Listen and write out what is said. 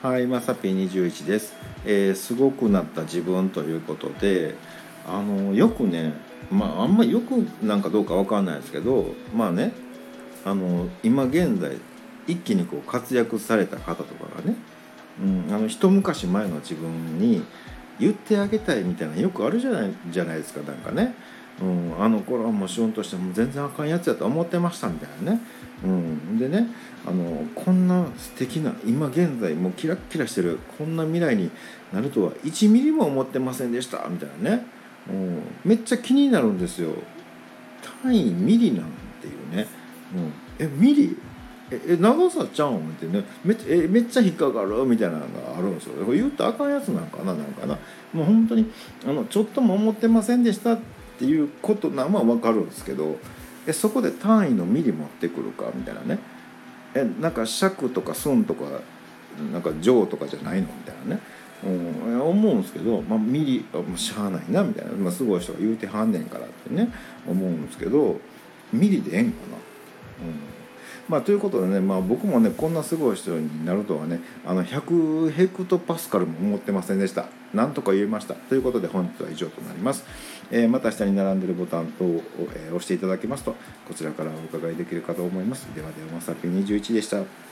はい、まさぴー21です、えーすごくなった自分ということで、あのよくね、まああんまりよくなんかどうかわかんないですけど、まあね、あの今現在一気にこう活躍された方とかがね、うん、あの一昔前の自分に言ってあげたいみたいなよくあるじゃないじゃないですかなんかね。うん、あの頃はもうシュンとしても全然あかんやつやと思ってましたみたいなね、うん、でねあのこんな素敵な今現在もうキラッキラしてるこんな未来になるとは1ミリも思ってませんでしたみたいなね、うん、めっちゃ気になるんですよ。単位ミリなんていうね、うん、えミリ？ええ長さちゃうん？ってねめっちゃえめっちゃ引っかかる？みたいなのがあるんですよ。これ言うとあかんやつなんかななんかな。もう本当にあのちょっとも思ってませんでしたってていうことなんは分かるんですけどえそこで単位のミリ持ってくるかみたいなね。えなんか尺とか寸とかなんか乗とかじゃないのみたいなね、うん、思うんですけど、まあ、ミリあもうしゃあないなみたいな、まあ、すごい人が言うてはんねんからってね思うんですけどミリでええんかな。うん。まあ、ということでね、まあ、僕もねこんなすごい人になるとはねあの100ヘクトパスカルも思ってませんでした。なんとか言えました。ということで本日は以上となります、えーまた下に並んでるボタン等を、えー押していただけますとこちらからお伺いできるかと思います。ではではまさき21でした。